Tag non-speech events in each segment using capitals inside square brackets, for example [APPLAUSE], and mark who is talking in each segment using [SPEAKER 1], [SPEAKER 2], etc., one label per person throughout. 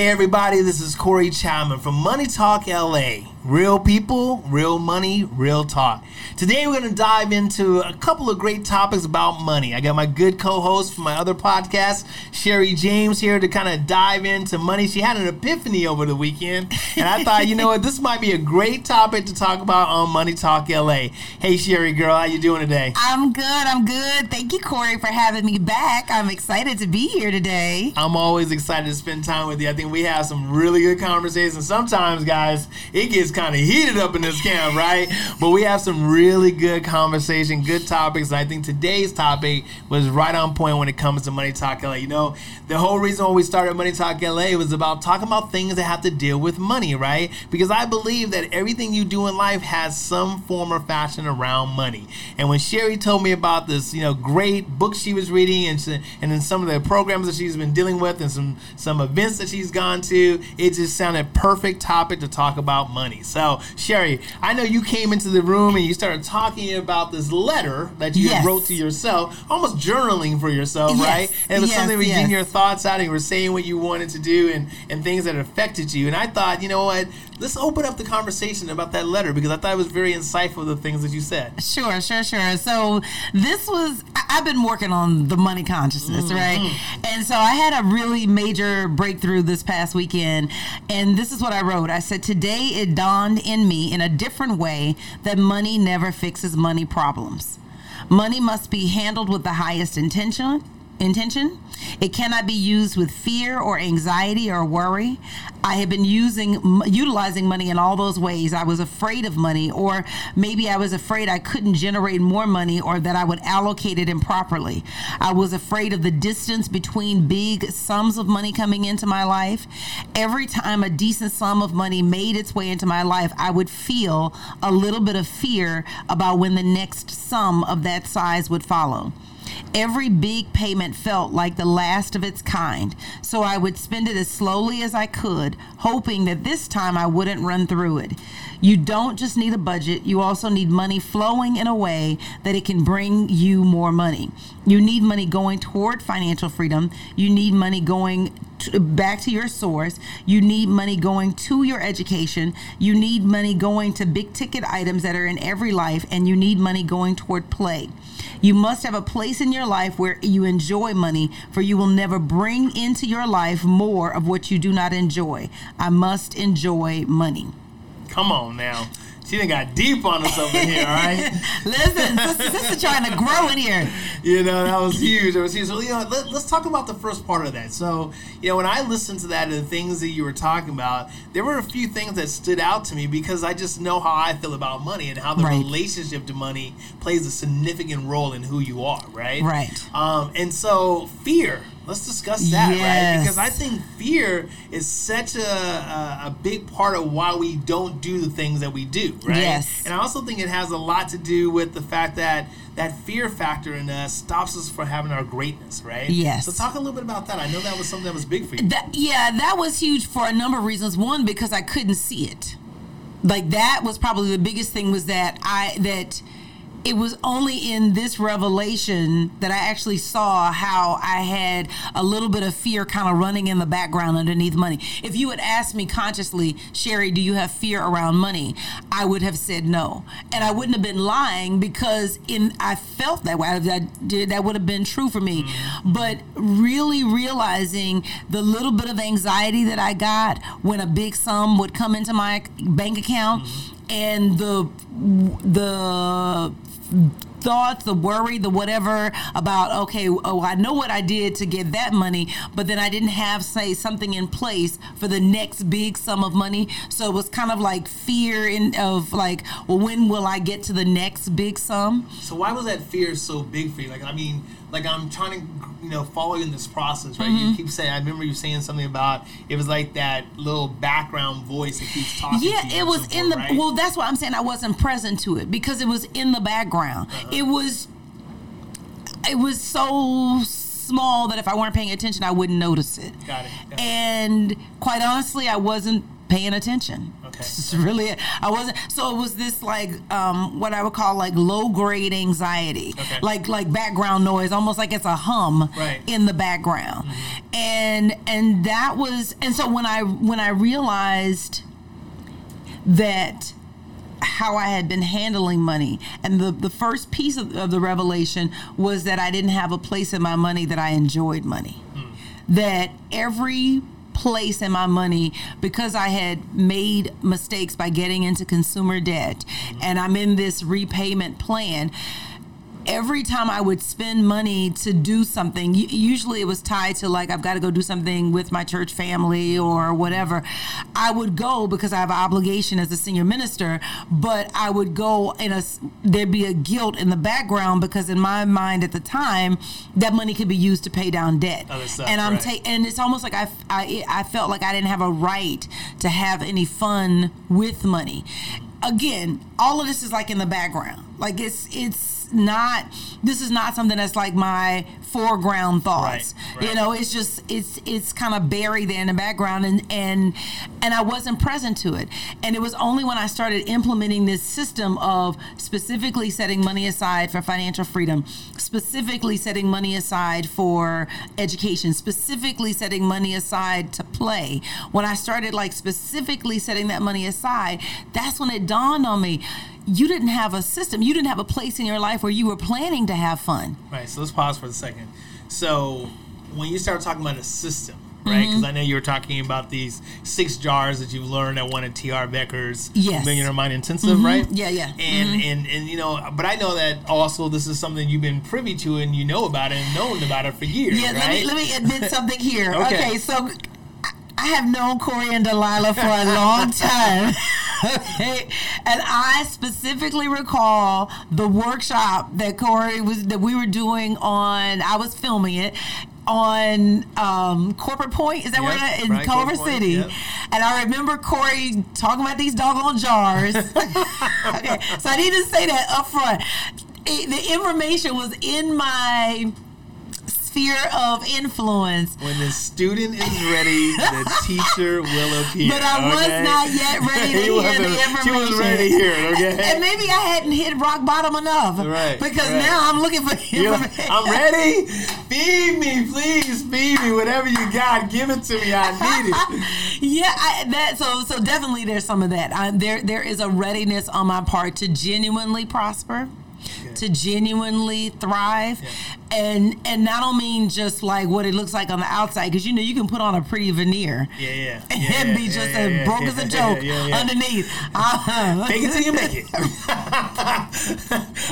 [SPEAKER 1] Hey, everybody, this is Corey Chapman from Money Talk LA. Real people, real money, real talk. Today, we're going to dive into a couple of great topics about money. I got my good co host from my other podcast, Sherry James, here to kind of dive into money. She had an epiphany over the weekend, and I thought, you know what, this might be a great topic to talk about on Money Talk LA. Hey, Sherry, girl, how you doing today?
[SPEAKER 2] I'm good. I'm good. Thank you, Corey, for having me back. I'm excited to be here today.
[SPEAKER 1] I'm always excited to spend time with you. I think we have some really good conversations. Sometimes, guys, it gets kind of heated up in this camp, right? But we have some really good conversation, good topics. And I think today's topic was right on point when it comes to Money Talk LA. You know, the whole reason why we started Money Talk LA was about talking about things that have to deal with money, right? Because I believe that everything you do in life has some form or fashion around money. And when Sherry told me about this, you know, great book she was reading and, and then some of the programs that she's been dealing with and some some events that she's gone to, it just sounded perfect topic to talk about money. So, Sherry, I know you came into the room and you started talking about this letter that you
[SPEAKER 2] Yes.
[SPEAKER 1] wrote to yourself, almost journaling for yourself,
[SPEAKER 2] Yes.
[SPEAKER 1] right? And it was
[SPEAKER 2] Yes,
[SPEAKER 1] something where you getting your thoughts out and you were saying what you wanted to do and, and things that affected you. And I thought, you know what? Let's open up the conversation about that letter because I thought it was very insightful, the things that you said.
[SPEAKER 2] Sure, sure, sure. So this was I've been working on the money consciousness,
[SPEAKER 1] Mm-hmm.
[SPEAKER 2] right? And so I had a really major breakthrough this past weekend, and this is what I wrote. I said today it dawned in me in a different way that money never fixes money problems. Money must be handled with the highest intention. Intention. It cannot be used with fear or anxiety or worry. I have been using utilizing money in all those ways. I was afraid of money, or maybe I was afraid I couldn't generate more money, or that I would allocate it improperly. I was afraid of the distance between big sums of money coming into my life. Every time a decent sum of money made its way into my life, I would feel a little bit of fear about when the next sum of that size would follow. Every big payment felt like the last of its kind, so I would spend it as slowly as I could, hoping that this time I wouldn't run through it. You don't just need a budget, you also need money flowing in a way that it can bring you more money. You need money going toward financial freedom, you need money going back to your source. You need money going to your education. You need money going to big ticket items that are in every life, and you need money going toward play. You must have a place in your life where you enjoy money, for you will never bring into your life more of what you do not enjoy. I must enjoy money.
[SPEAKER 1] Come on now. She done got deep on us over here, all right? [LAUGHS]
[SPEAKER 2] Listen, sister, sister trying to grow in here.
[SPEAKER 1] you know that was huge. That was huge. So you know, let, us talk about the first part of that. So you know, when I listened to that and the things that you were talking about, there were a few things that stood out to me because I just know how I feel about money and how the
[SPEAKER 2] Right.
[SPEAKER 1] relationship to money plays a significant role in who you are, right?
[SPEAKER 2] Right.
[SPEAKER 1] Um, and so fear. Let's discuss that, right? Because I think fear is such a, a a big part of why we don't do the things that we do, right?
[SPEAKER 2] Yes.
[SPEAKER 1] And I also think it has a lot to do with the fact that that fear factor in us stops us from having our greatness, right?
[SPEAKER 2] Yes.
[SPEAKER 1] So talk a little bit about that. I know that was something that was big for you.
[SPEAKER 2] That, yeah, that was huge for a number of reasons. One, because I couldn't see it. Like that was probably the biggest thing was that I that it was only in this revelation that I actually saw how I had a little bit of fear kind of running in the background underneath money. If you had asked me consciously, Sherry, do you have fear around money? I would have said no. And I wouldn't have been lying because in I felt that way. I did that would have been true for me. Mm-hmm. But really realizing the little bit of anxiety that I got when a big sum would come into my bank account mm-hmm. And the the thoughts, the worry, the whatever about okay, oh, I know what I did to get that money, but then I didn't have say something in place for the next big sum of money. So it was kind of like fear in of like, well, when will I get to the next big sum?
[SPEAKER 1] So why was that fear so big for you? Like, I mean, like I'm trying to, you know, follow you in this process, right?
[SPEAKER 2] Mm-hmm.
[SPEAKER 1] You keep saying. I remember you saying something about it was like that little background voice that keeps talking.
[SPEAKER 2] Yeah,
[SPEAKER 1] to you
[SPEAKER 2] it was
[SPEAKER 1] so
[SPEAKER 2] in
[SPEAKER 1] forth,
[SPEAKER 2] the
[SPEAKER 1] right?
[SPEAKER 2] well. That's why I'm saying I wasn't present to it because it was in the background.
[SPEAKER 1] Uh-huh.
[SPEAKER 2] It was it was so small that if I weren't paying attention, I wouldn't notice it.
[SPEAKER 1] Got it, got it.
[SPEAKER 2] And quite honestly, I wasn't paying attention.
[SPEAKER 1] Okay. [LAUGHS]
[SPEAKER 2] It's really I wasn't so it was this like um what I would call like low grade anxiety.
[SPEAKER 1] Okay.
[SPEAKER 2] Like like background noise, almost like it's a hum
[SPEAKER 1] Right.
[SPEAKER 2] in the background. And and that was and so when I when I realized that how I had been handling money. And the, the first piece of, of the revelation was that I didn't have a place in my money that I enjoyed money. That every place in my money, because I had made mistakes by getting into consumer debt and I'm in this repayment plan. Every time I would spend money to do something, usually it was tied to like I've got to go do something with my church family or whatever. I would go because I have an obligation as a senior minister, but I would go in a s- there'd be a guilt in the background because in my mind at the time that money could be used to pay down debt.
[SPEAKER 1] Stuff,
[SPEAKER 2] and I'm
[SPEAKER 1] right.
[SPEAKER 2] and it's almost like I I felt like I didn't have a right to have any fun with money. Again, all of this is like in the background. Like it's it's not this is not something that's like my foreground thoughts.
[SPEAKER 1] Right, right.
[SPEAKER 2] You know, it's just it's it's kind of buried there in the background and and and I wasn't present to it. And it was only when I started implementing this system of specifically setting money aside for financial freedom, specifically setting money aside for education, specifically setting money aside to play. When I started like specifically setting that money aside, that's when it dawned on me you didn't have a system. You didn't have a place in your life where you were planning to have fun.
[SPEAKER 1] Right. So let's pause for a second. So when you start talking about a system, right?
[SPEAKER 2] Mm-hmm.
[SPEAKER 1] Because I know you were talking about these six jars that you've learned at one of T. Harv Eker's
[SPEAKER 2] Yes. Mm-hmm.
[SPEAKER 1] Millionaire Mind Intensive, right?
[SPEAKER 2] Yeah, yeah. Mm-hmm.
[SPEAKER 1] And and and you know, but I know that also this is something you've been privy to and you know about it and known about it for years,
[SPEAKER 2] Yeah,
[SPEAKER 1] right?
[SPEAKER 2] let me let me admit something here. [LAUGHS]
[SPEAKER 1] Okay.
[SPEAKER 2] okay. so I have known Corey and Delilah for a long time. [LAUGHS] okay, [LAUGHS] and I specifically recall the workshop that Corey was that we were doing on. I was filming it on um, Corporate Point. Is that where
[SPEAKER 1] Yep,
[SPEAKER 2] that in
[SPEAKER 1] right,
[SPEAKER 2] Culver
[SPEAKER 1] Corporate Point,
[SPEAKER 2] City?
[SPEAKER 1] yep.
[SPEAKER 2] And I remember Corey talking about these doggone jars. [LAUGHS] [LAUGHS] okay, so I need to say that up front. It- the information was in my sphere of influence.
[SPEAKER 1] when the student is ready, the [LAUGHS] teacher will appear.
[SPEAKER 2] But I was
[SPEAKER 1] okay?
[SPEAKER 2] not yet ready to [LAUGHS]
[SPEAKER 1] He
[SPEAKER 2] hear the information.
[SPEAKER 1] She was ready to hear it, okay? [LAUGHS]
[SPEAKER 2] And maybe I hadn't hit rock bottom enough.
[SPEAKER 1] Right,
[SPEAKER 2] Because
[SPEAKER 1] right.
[SPEAKER 2] now I'm looking for
[SPEAKER 1] like,
[SPEAKER 2] information.
[SPEAKER 1] I'm ready. Feed me, please. Feed me. Whatever you got, give it to me. I need it.
[SPEAKER 2] Yeah, I, that so so definitely there's some of that. I, there there is a readiness on my part to genuinely prosper, to genuinely thrive, and and not don't mean just like what it looks like on the outside because you know you can put on a pretty veneer.
[SPEAKER 1] Yeah, yeah. [LAUGHS]
[SPEAKER 2] And be
[SPEAKER 1] yeah,
[SPEAKER 2] just
[SPEAKER 1] yeah,
[SPEAKER 2] as
[SPEAKER 1] yeah,
[SPEAKER 2] broke
[SPEAKER 1] yeah,
[SPEAKER 2] as a joke [LAUGHS]
[SPEAKER 1] yeah, yeah.
[SPEAKER 2] underneath. Uh-huh. [LAUGHS]
[SPEAKER 1] Fake it till you make it.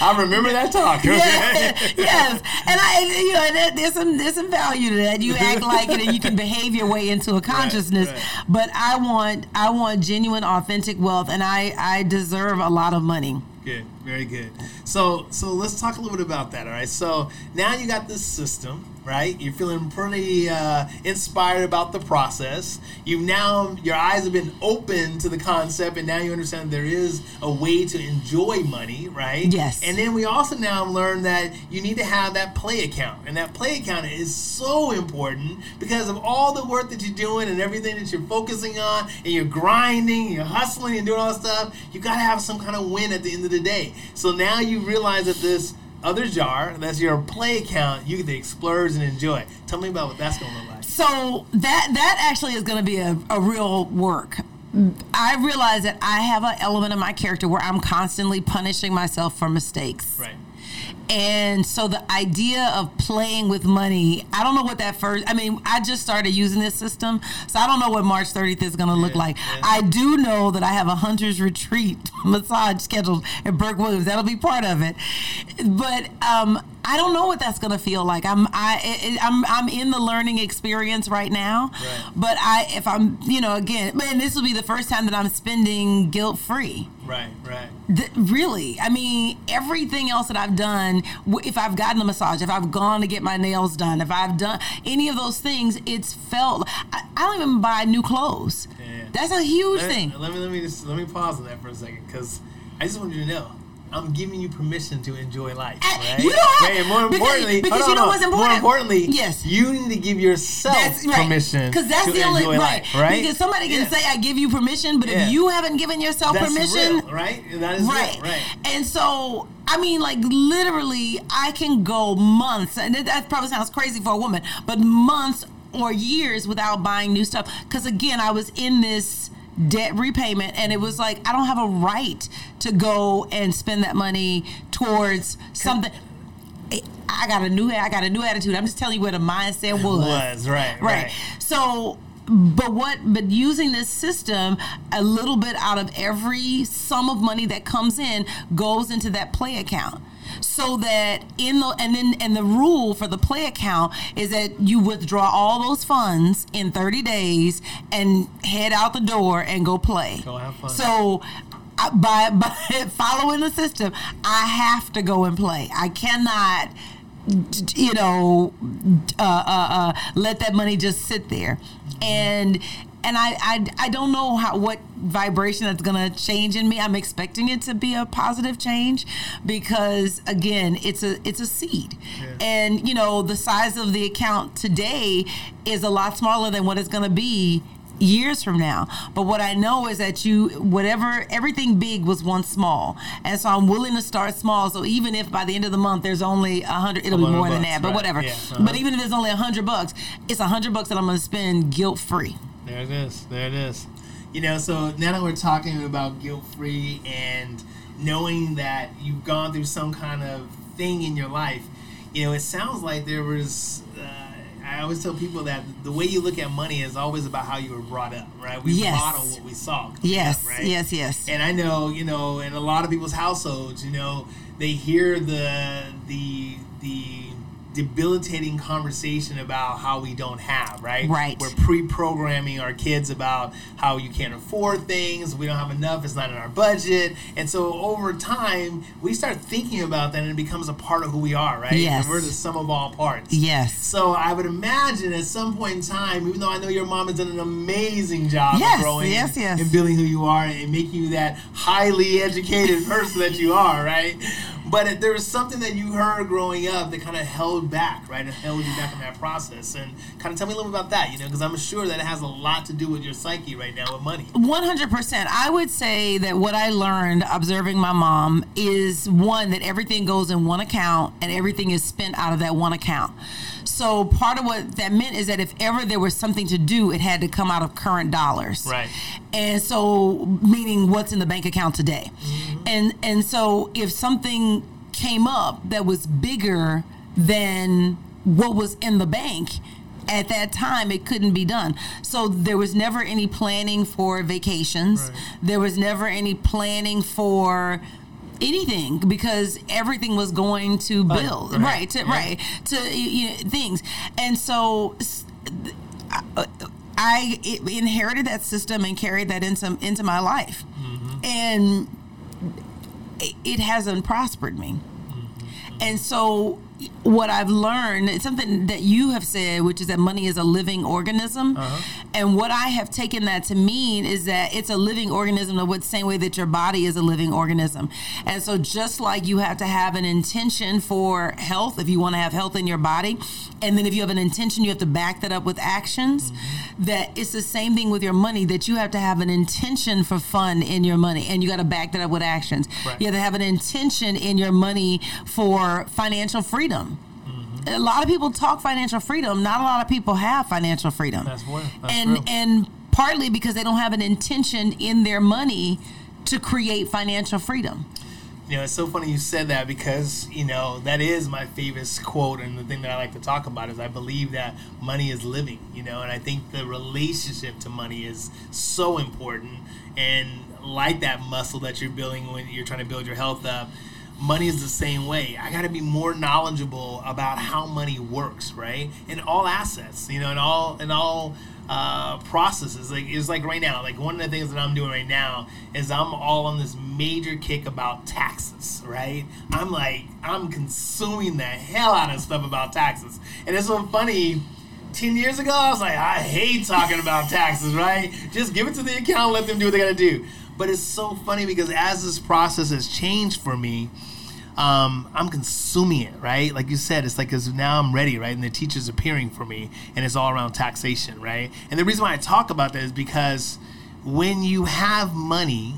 [SPEAKER 1] I remember that talk. Okay?
[SPEAKER 2] Yeah, yes, and I, and, you know, there- there's some there's some value to that. You act like it, and you can behave your way into a consciousness.
[SPEAKER 1] right.
[SPEAKER 2] But I want I want genuine, authentic wealth, and I I deserve a lot of money.
[SPEAKER 1] Good, very good. So, so let's talk a little bit about that. All right. So now you got this system, right? You're feeling pretty uh, inspired about the process. You've now your eyes have been open to the concept, and now you understand there is a way to enjoy money, right?
[SPEAKER 2] Yes.
[SPEAKER 1] And then we also now learn that you need to have that play account, and that play account is so important because of all the work that you're doing and everything that you're focusing on, and you're grinding, and you're hustling, and doing all that stuff. You got to have some kind of win at the end of the day. So now you realize that this other jar, that's your play account, you get to splurge and enjoy. Tell me about what that's going to look like.
[SPEAKER 2] So that that actually is going to be a, a real work. I realize that I have an element of my character where I'm constantly punishing myself for mistakes.
[SPEAKER 1] Right.
[SPEAKER 2] And so the idea of playing with money, I don't know what that first, I mean, I just started using this system, so I don't know what March 30th is going to look like.
[SPEAKER 1] yeah.
[SPEAKER 2] I do know that I have a hunter's retreat [LAUGHS] massage scheduled at Burke Williams. That'll be part of it. But um, I don't know what that's going to feel like. I'm I it, I'm I'm in the learning experience right now.
[SPEAKER 1] Right.
[SPEAKER 2] But I if I'm, you know, again, man, this will be the first time that I'm spending guilt-free.
[SPEAKER 1] Right, right.
[SPEAKER 2] Th- really, I mean, everything else that I've done, if I've gotten a massage, if I've gone to get my nails done, if I've done any of those things, it's felt. I, I don't even buy new clothes.
[SPEAKER 1] Yeah.
[SPEAKER 2] That's a huge
[SPEAKER 1] Let,
[SPEAKER 2] thing.
[SPEAKER 1] let me let me just let me pause on that for a second because I just want you to know I'm giving you permission to enjoy life.
[SPEAKER 2] Uh,
[SPEAKER 1] Right?
[SPEAKER 2] you don't have-
[SPEAKER 1] Right, more
[SPEAKER 2] because-
[SPEAKER 1] importantly,
[SPEAKER 2] because you know what's
[SPEAKER 1] on. More
[SPEAKER 2] important?
[SPEAKER 1] importantly,
[SPEAKER 2] Yes.
[SPEAKER 1] you need to give yourself
[SPEAKER 2] That's right.
[SPEAKER 1] permission
[SPEAKER 2] Because that's
[SPEAKER 1] to
[SPEAKER 2] the only right.
[SPEAKER 1] life. Right?
[SPEAKER 2] Because somebody can
[SPEAKER 1] Yeah.
[SPEAKER 2] say, "I give you permission," but
[SPEAKER 1] Yeah.
[SPEAKER 2] if you haven't given yourself
[SPEAKER 1] That's
[SPEAKER 2] permission,
[SPEAKER 1] real, right? That is
[SPEAKER 2] right.
[SPEAKER 1] real, right?
[SPEAKER 2] And so, I mean, like literally, I can go months, and that probably sounds crazy for a woman, but months or years without buying new stuff. Because again, I was in this debt repayment, and it was like I don't have a right to go and spend that money towards something. I got a new I got a new attitude. I'm just telling you where the mindset was.
[SPEAKER 1] Was, right, right.
[SPEAKER 2] So, but what? But using this system, a little bit out of every sum of money that comes in goes into that play account. So that in the and then and the rule for the play account is that you withdraw all those funds in 30 days and head out the door and go play.
[SPEAKER 1] Go have fun.
[SPEAKER 2] So by [LAUGHS] by following the system, I have to go and play. I cannot you know, uh, uh, uh, let that money just sit there, and and I, I I don't know how what vibration that's gonna change in me. I'm expecting it to be a positive change because again, it's a it's a seed, and you know the size of the account today is a lot smaller than what it's gonna be years from now. But what I know is that you, whatever, everything big was once small. And so I'm willing to start small. So even if by the end of the month there's only a hundred, it'll be more than
[SPEAKER 1] bucks,
[SPEAKER 2] that, but
[SPEAKER 1] right.
[SPEAKER 2] whatever.
[SPEAKER 1] Yeah, uh-huh.
[SPEAKER 2] But even if there's only a hundred bucks, it's a hundred bucks that I'm going to spend guilt free.
[SPEAKER 1] There it is. There it is. You know, so now that we're talking about guilt free and knowing that you've gone through some kind of thing in your life, you know, it sounds like there was. Uh, I always tell people that the way you look at money is always about how you were brought up, right? We
[SPEAKER 2] Yes.
[SPEAKER 1] model what we saw.
[SPEAKER 2] Yes,
[SPEAKER 1] up, right?
[SPEAKER 2] yes, yes.
[SPEAKER 1] And I know, you know, in a lot of people's households, you know, they hear the the the debilitating conversation about how we don't have, right?
[SPEAKER 2] Right.
[SPEAKER 1] We're pre-programming our kids about how you can't afford things, we don't have enough, it's not in our budget. And so over time, we start thinking about that and it becomes a part of who we are, right?
[SPEAKER 2] Yes.
[SPEAKER 1] And we're the sum of all parts.
[SPEAKER 2] Yes.
[SPEAKER 1] So I would imagine at some point in time, even though I know your mom has done an amazing job
[SPEAKER 2] Yes,
[SPEAKER 1] of growing
[SPEAKER 2] yes, yes.
[SPEAKER 1] and building who you are and making you that highly educated person that you are, right? But there was something that you heard growing up that kind of held back, right? It held you back in that process. And kind of tell me a little bit about that, you know, because I'm sure that it has a lot to do with your psyche right now with money.
[SPEAKER 2] 100%. I would say that what I learned observing my mom is one, that everything goes in one account and everything is spent out of that one account. So part of what that meant is that if ever there was something to do, it had to come out of current dollars.
[SPEAKER 1] Right.
[SPEAKER 2] And so meaning what's in the bank account today. Mm-hmm. And and so if something came up that was bigger than what was in the bank, at that time it couldn't be done. So there was never any planning for vacations.
[SPEAKER 1] Right.
[SPEAKER 2] there was never any planning for anything because everything was going to build.
[SPEAKER 1] Right,
[SPEAKER 2] right to,
[SPEAKER 1] yeah.
[SPEAKER 2] right to you know, things. And so I inherited that system and carried that into into my life.
[SPEAKER 1] Mm-hmm.
[SPEAKER 2] and it- hasn't prospered me. And so, what I've learned, it's something that you have said, which is that money is a living organism. Uh-huh. And what I have taken that to mean is that it's a living organism the what- same way that your body is a living organism. And so, just like you have to have an intention for health, if you want to have health in your body, and then if you have an intention, you have to back that up with actions. Mm-hmm. That it's the same thing with your money, that you have to have an intention for fun in your money, and you got to back that up with actions.
[SPEAKER 1] Right.
[SPEAKER 2] You have to have an intention in your money for financial freedom. A lot of people talk financial freedom. Not a lot of people have financial freedom.
[SPEAKER 1] That's. That's
[SPEAKER 2] and
[SPEAKER 1] real.
[SPEAKER 2] and partly because they don't have an intention in their money to create financial freedom.
[SPEAKER 1] You know, it's so funny you said that because, you know, that is my favorite quote and the thing that I like to talk about is I believe that money is living, you know, and I think the relationship to money is so important and like that muscle that you're building when you're trying to build your health up, money is the same way. I got to be more knowledgeable about how money works, right? In all assets, you know, in all in all uh, processes. Like it's like right now, like one of the things that I'm doing right now is I'm all on this major kick about taxes, right? I'm like I'm consuming the hell out of stuff about taxes, and it's so funny. 10 years ago, I was like, I hate talking about taxes, right? Just give it to the account, let them do what they gotta do. But it's so funny because as this process has changed for me, um, I'm consuming it, right? Like you said, it's like now I'm ready, right? And the teacher's appearing for me, and it's all around taxation, right? And the reason why I talk about that is because when you have money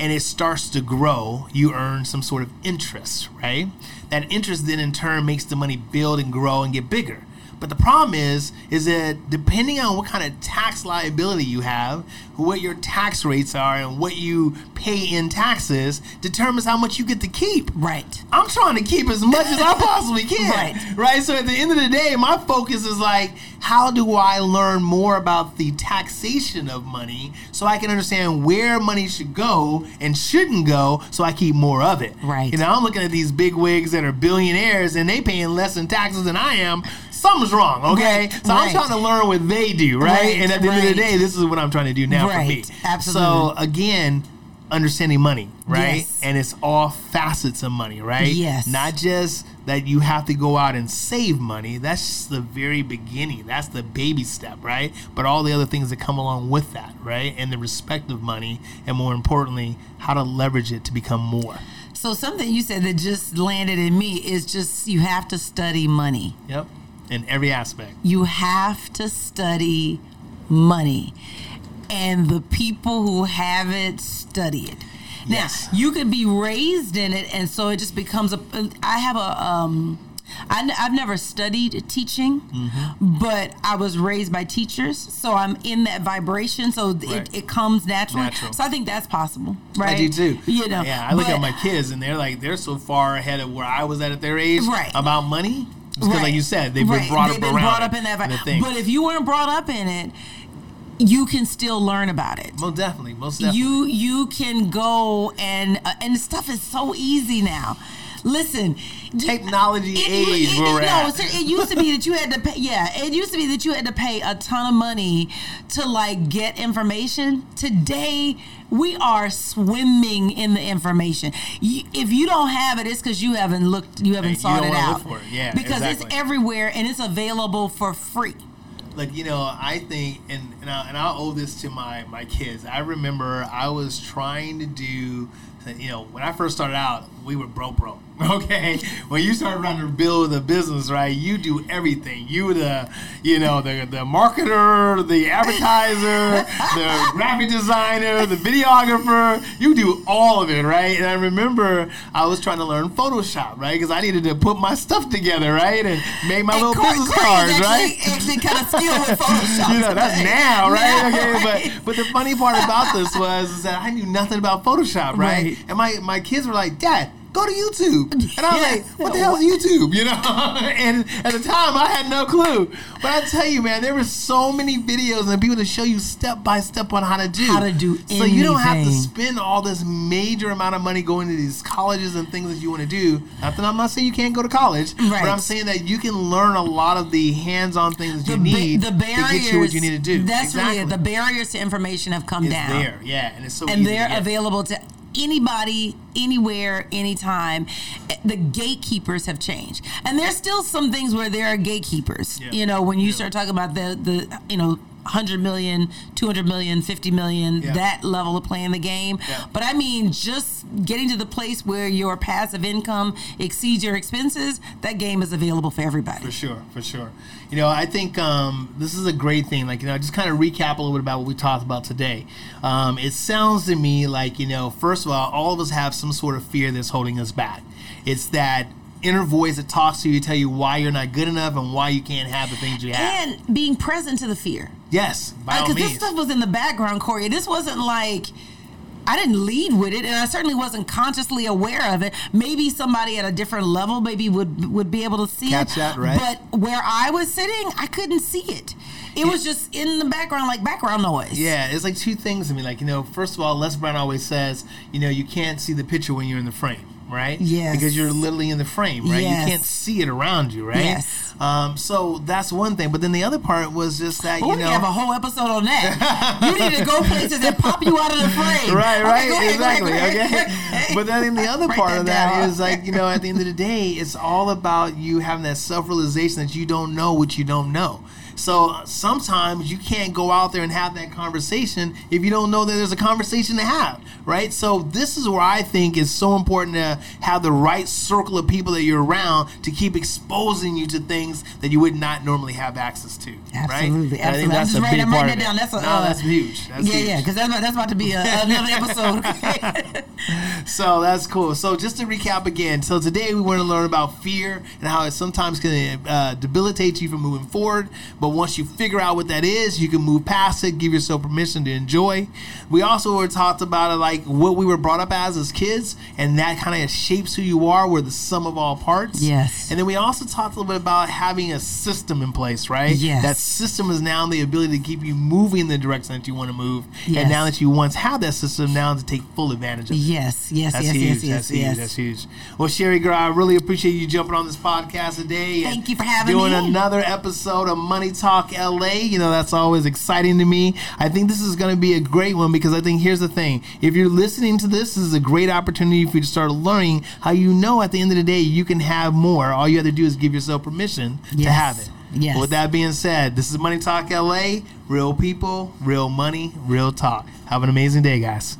[SPEAKER 1] and it starts to grow, you earn some sort of interest, right? That interest then in turn makes the money build and grow and get bigger. But the problem is, is that depending on what kind of tax liability you have, what your tax rates are, and what you pay in taxes determines how much you get to keep.
[SPEAKER 2] Right.
[SPEAKER 1] I'm trying to keep as much as I [LAUGHS] possibly can.
[SPEAKER 2] Right.
[SPEAKER 1] Right. So at the end of the day, my focus is like, how do I learn more about the taxation of money so I can understand where money should go and shouldn't go so I keep more of it.
[SPEAKER 2] Right.
[SPEAKER 1] You know, I'm looking at these big wigs that are billionaires and they paying less in taxes than I am. Something's wrong, okay?
[SPEAKER 2] Right,
[SPEAKER 1] So I'm trying to learn what they do, right?
[SPEAKER 2] Right,
[SPEAKER 1] and at the end of the day, this is what I'm trying to do now for me.
[SPEAKER 2] Absolutely.
[SPEAKER 1] So again, understanding money, right?
[SPEAKER 2] Yes.
[SPEAKER 1] And it's all facets of money, right?
[SPEAKER 2] Yes.
[SPEAKER 1] Not just that you have to go out and save money. That's just the very beginning. That's the baby step, right? But all the other things that come along with that, right? And the respect of money, and more importantly, how to leverage it to become more.
[SPEAKER 2] So something you said that just landed in me is just you have to study money.
[SPEAKER 1] Yep. In every aspect.
[SPEAKER 2] You have to study money. And the people who haven't studied. Now,
[SPEAKER 1] Yes.
[SPEAKER 2] you could be raised in it and so it just becomes a I have a um I, n- I've never studied teaching,
[SPEAKER 1] Mm-hmm.
[SPEAKER 2] but I was raised by teachers, so I'm in that vibration, so
[SPEAKER 1] Right.
[SPEAKER 2] it, it comes naturally.
[SPEAKER 1] Natural.
[SPEAKER 2] So I think that's possible, right?
[SPEAKER 1] I do too.
[SPEAKER 2] You know,
[SPEAKER 1] yeah. I look
[SPEAKER 2] but-
[SPEAKER 1] at my kids, and they're like they're so far ahead of where I was at at their age
[SPEAKER 2] Right.
[SPEAKER 1] about money. Because, like you said, they've been
[SPEAKER 2] Right.
[SPEAKER 1] brought
[SPEAKER 2] They've
[SPEAKER 1] up
[SPEAKER 2] been brought up in that.
[SPEAKER 1] the.
[SPEAKER 2] But if you weren't brought up in it, you can still learn about it.
[SPEAKER 1] most definitely, most definitely.
[SPEAKER 2] You you can go and uh, and stuff is so easy now. Listen,
[SPEAKER 1] Technology
[SPEAKER 2] it-
[SPEAKER 1] age
[SPEAKER 2] it-
[SPEAKER 1] we're
[SPEAKER 2] no, it used to be that you had to pay. Yeah, it used to be that you had to pay a ton of money to like get information. Today, we are swimming in the information. You, if you don't have it, it's because you haven't looked, you haven't sought it out.
[SPEAKER 1] it. Yeah,
[SPEAKER 2] because
[SPEAKER 1] exactly.
[SPEAKER 2] it's everywhere and it's available for free.
[SPEAKER 1] Like you know i think and and, I, and i'll owe this to my my kids. I remember i was trying to do you know when i first started out we were broke broke [LAUGHS] okay? When you start running to build a business right you do everything. You the you know the the marketer the advertiser the [LAUGHS] graphic designer the videographer you do all of it right? And i remember i was trying to learn photoshop right because i needed to put my stuff together right and make my
[SPEAKER 2] And
[SPEAKER 1] little business
[SPEAKER 2] Corey's
[SPEAKER 1] cards
[SPEAKER 2] actually,
[SPEAKER 1] right?
[SPEAKER 2] Actually, kind of skilled with Photoshop. [LAUGHS]
[SPEAKER 1] you know that's now right
[SPEAKER 2] Yeah,
[SPEAKER 1] okay
[SPEAKER 2] right.
[SPEAKER 1] but but the funny part about this was is that i knew nothing about photoshop right,
[SPEAKER 2] Right.
[SPEAKER 1] and my my kids were like dad go to youtube and i was like [LAUGHS] what the hell is youtube you know [LAUGHS] and at the time i had no clue but i tell you man there were so many videos and people to show you step by step on how to do
[SPEAKER 2] How to do
[SPEAKER 1] so you don't have to spend all this major amount of money going to these colleges and things that you want to do not that i'm not saying you can't go to college
[SPEAKER 2] Right.
[SPEAKER 1] but i'm saying that you can learn a lot of the hands-on things that you
[SPEAKER 2] ba-
[SPEAKER 1] need
[SPEAKER 2] the barriers,
[SPEAKER 1] to get you what you need to do
[SPEAKER 2] That's
[SPEAKER 1] exactly.
[SPEAKER 2] really it. The barriers to information have come
[SPEAKER 1] It's
[SPEAKER 2] down.
[SPEAKER 1] there, yeah, and it's so
[SPEAKER 2] and they're available to anybody, anywhere, anytime. The gatekeepers have changed, and there's still some things where there are gatekeepers.
[SPEAKER 1] Yeah.
[SPEAKER 2] You know, when you
[SPEAKER 1] Yeah.
[SPEAKER 2] start talking about the the you know. 100 million, 200 million, 50 million,
[SPEAKER 1] Yeah.
[SPEAKER 2] that level of playing the game.
[SPEAKER 1] Yeah.
[SPEAKER 2] But I mean, just getting to the place where your passive income exceeds your expenses, that game is available for everybody.
[SPEAKER 1] For sure, for sure. You know, I think um, this is a great thing. Like, you know, just kind of recap a little bit about what we talked about today. Um, it sounds to me like, you know, first of all, all of us have some sort of fear that's holding us back. It's that inner voice that talks to you, tell you why you're not good enough and why you can't have the things you have.
[SPEAKER 2] And being present to the fear.
[SPEAKER 1] yes,
[SPEAKER 2] Because this stuff was in the background, Corey. This wasn't like I didn't lead with it, and I certainly wasn't consciously aware of it. Maybe somebody at a different level maybe would would be able to see
[SPEAKER 1] Catch
[SPEAKER 2] it.
[SPEAKER 1] that, right?
[SPEAKER 2] But where I was sitting, I couldn't see it. It was just in the background, like background noise.
[SPEAKER 1] Yeah, it's like two things I mean, Like, you know, first of all, Les Brown always says, you know, you can't see the picture when you're in the frame, right?
[SPEAKER 2] Yes.
[SPEAKER 1] Because you're literally in the frame, right?
[SPEAKER 2] Yes.
[SPEAKER 1] You can't see it around you, right?
[SPEAKER 2] Yes.
[SPEAKER 1] Um, so that's one thing. But then the other part was just that,
[SPEAKER 2] Well,
[SPEAKER 1] you
[SPEAKER 2] we
[SPEAKER 1] know.
[SPEAKER 2] have a whole episode on that. [LAUGHS] you need to go places and pop you out of the frame.
[SPEAKER 1] Right, right,
[SPEAKER 2] go ahead, go ahead,
[SPEAKER 1] exactly.
[SPEAKER 2] ahead,
[SPEAKER 1] Okay,
[SPEAKER 2] ahead. [LAUGHS]
[SPEAKER 1] but then the other part
[SPEAKER 2] that
[SPEAKER 1] of that
[SPEAKER 2] down.
[SPEAKER 1] is like you know, at the end of the day, it's all about you having that self realization that you don't know what you don't know. So sometimes you can't go out there and have that conversation if you don't know that there's a conversation to have, right? So this is where I think is so important to have the right circle of people that you're around to keep exposing you to things that you would not normally have access to,
[SPEAKER 2] Absolutely,
[SPEAKER 1] right? And I think
[SPEAKER 2] absolutely. I'm
[SPEAKER 1] that's
[SPEAKER 2] just
[SPEAKER 1] a
[SPEAKER 2] writing-
[SPEAKER 1] big
[SPEAKER 2] I'm writing that down. That's a-
[SPEAKER 1] no,
[SPEAKER 2] uh,
[SPEAKER 1] that's huge. That's
[SPEAKER 2] yeah,
[SPEAKER 1] huge.
[SPEAKER 2] yeah, because that's, about- that's about to be a, another episode. [LAUGHS] [LAUGHS]
[SPEAKER 1] So that's cool. So just to recap again, so today we want to learn about fear and how it sometimes can uh, debilitate you from moving forward. But once you figure out what that is, you can move past it, give yourself permission to enjoy. We also were talked about it like what we were brought up as as kids, and that kind of shapes who you are. We're the sum of all parts.
[SPEAKER 2] Yes.
[SPEAKER 1] And then we also talked a little bit about having a system in place, right?
[SPEAKER 2] Yes.
[SPEAKER 1] That system is now the ability to keep you moving in the direction that you want to move.
[SPEAKER 2] Yes.
[SPEAKER 1] And now that you once have that system, now to take full advantage of it.
[SPEAKER 2] yes, yes,
[SPEAKER 1] That's
[SPEAKER 2] yes,
[SPEAKER 1] huge.
[SPEAKER 2] yes, yes,
[SPEAKER 1] That's huge.
[SPEAKER 2] yes.
[SPEAKER 1] That's huge. Well, Sherry girl, I really appreciate you jumping on this podcast today.
[SPEAKER 2] Thank you for having
[SPEAKER 1] doing
[SPEAKER 2] me.
[SPEAKER 1] Doing another episode of Money Talk LA. You know, that's always exciting to me. I think this is going to be a great one because I think here's the thing. If you're listening to this, this is a great opportunity for you to start learning how you know at the end of the day you can have more. All you have to do is give yourself permission to have it.
[SPEAKER 2] Yes.
[SPEAKER 1] With that being said, this is Money Talk LA. Real people, real money, real talk. Have an amazing day, guys.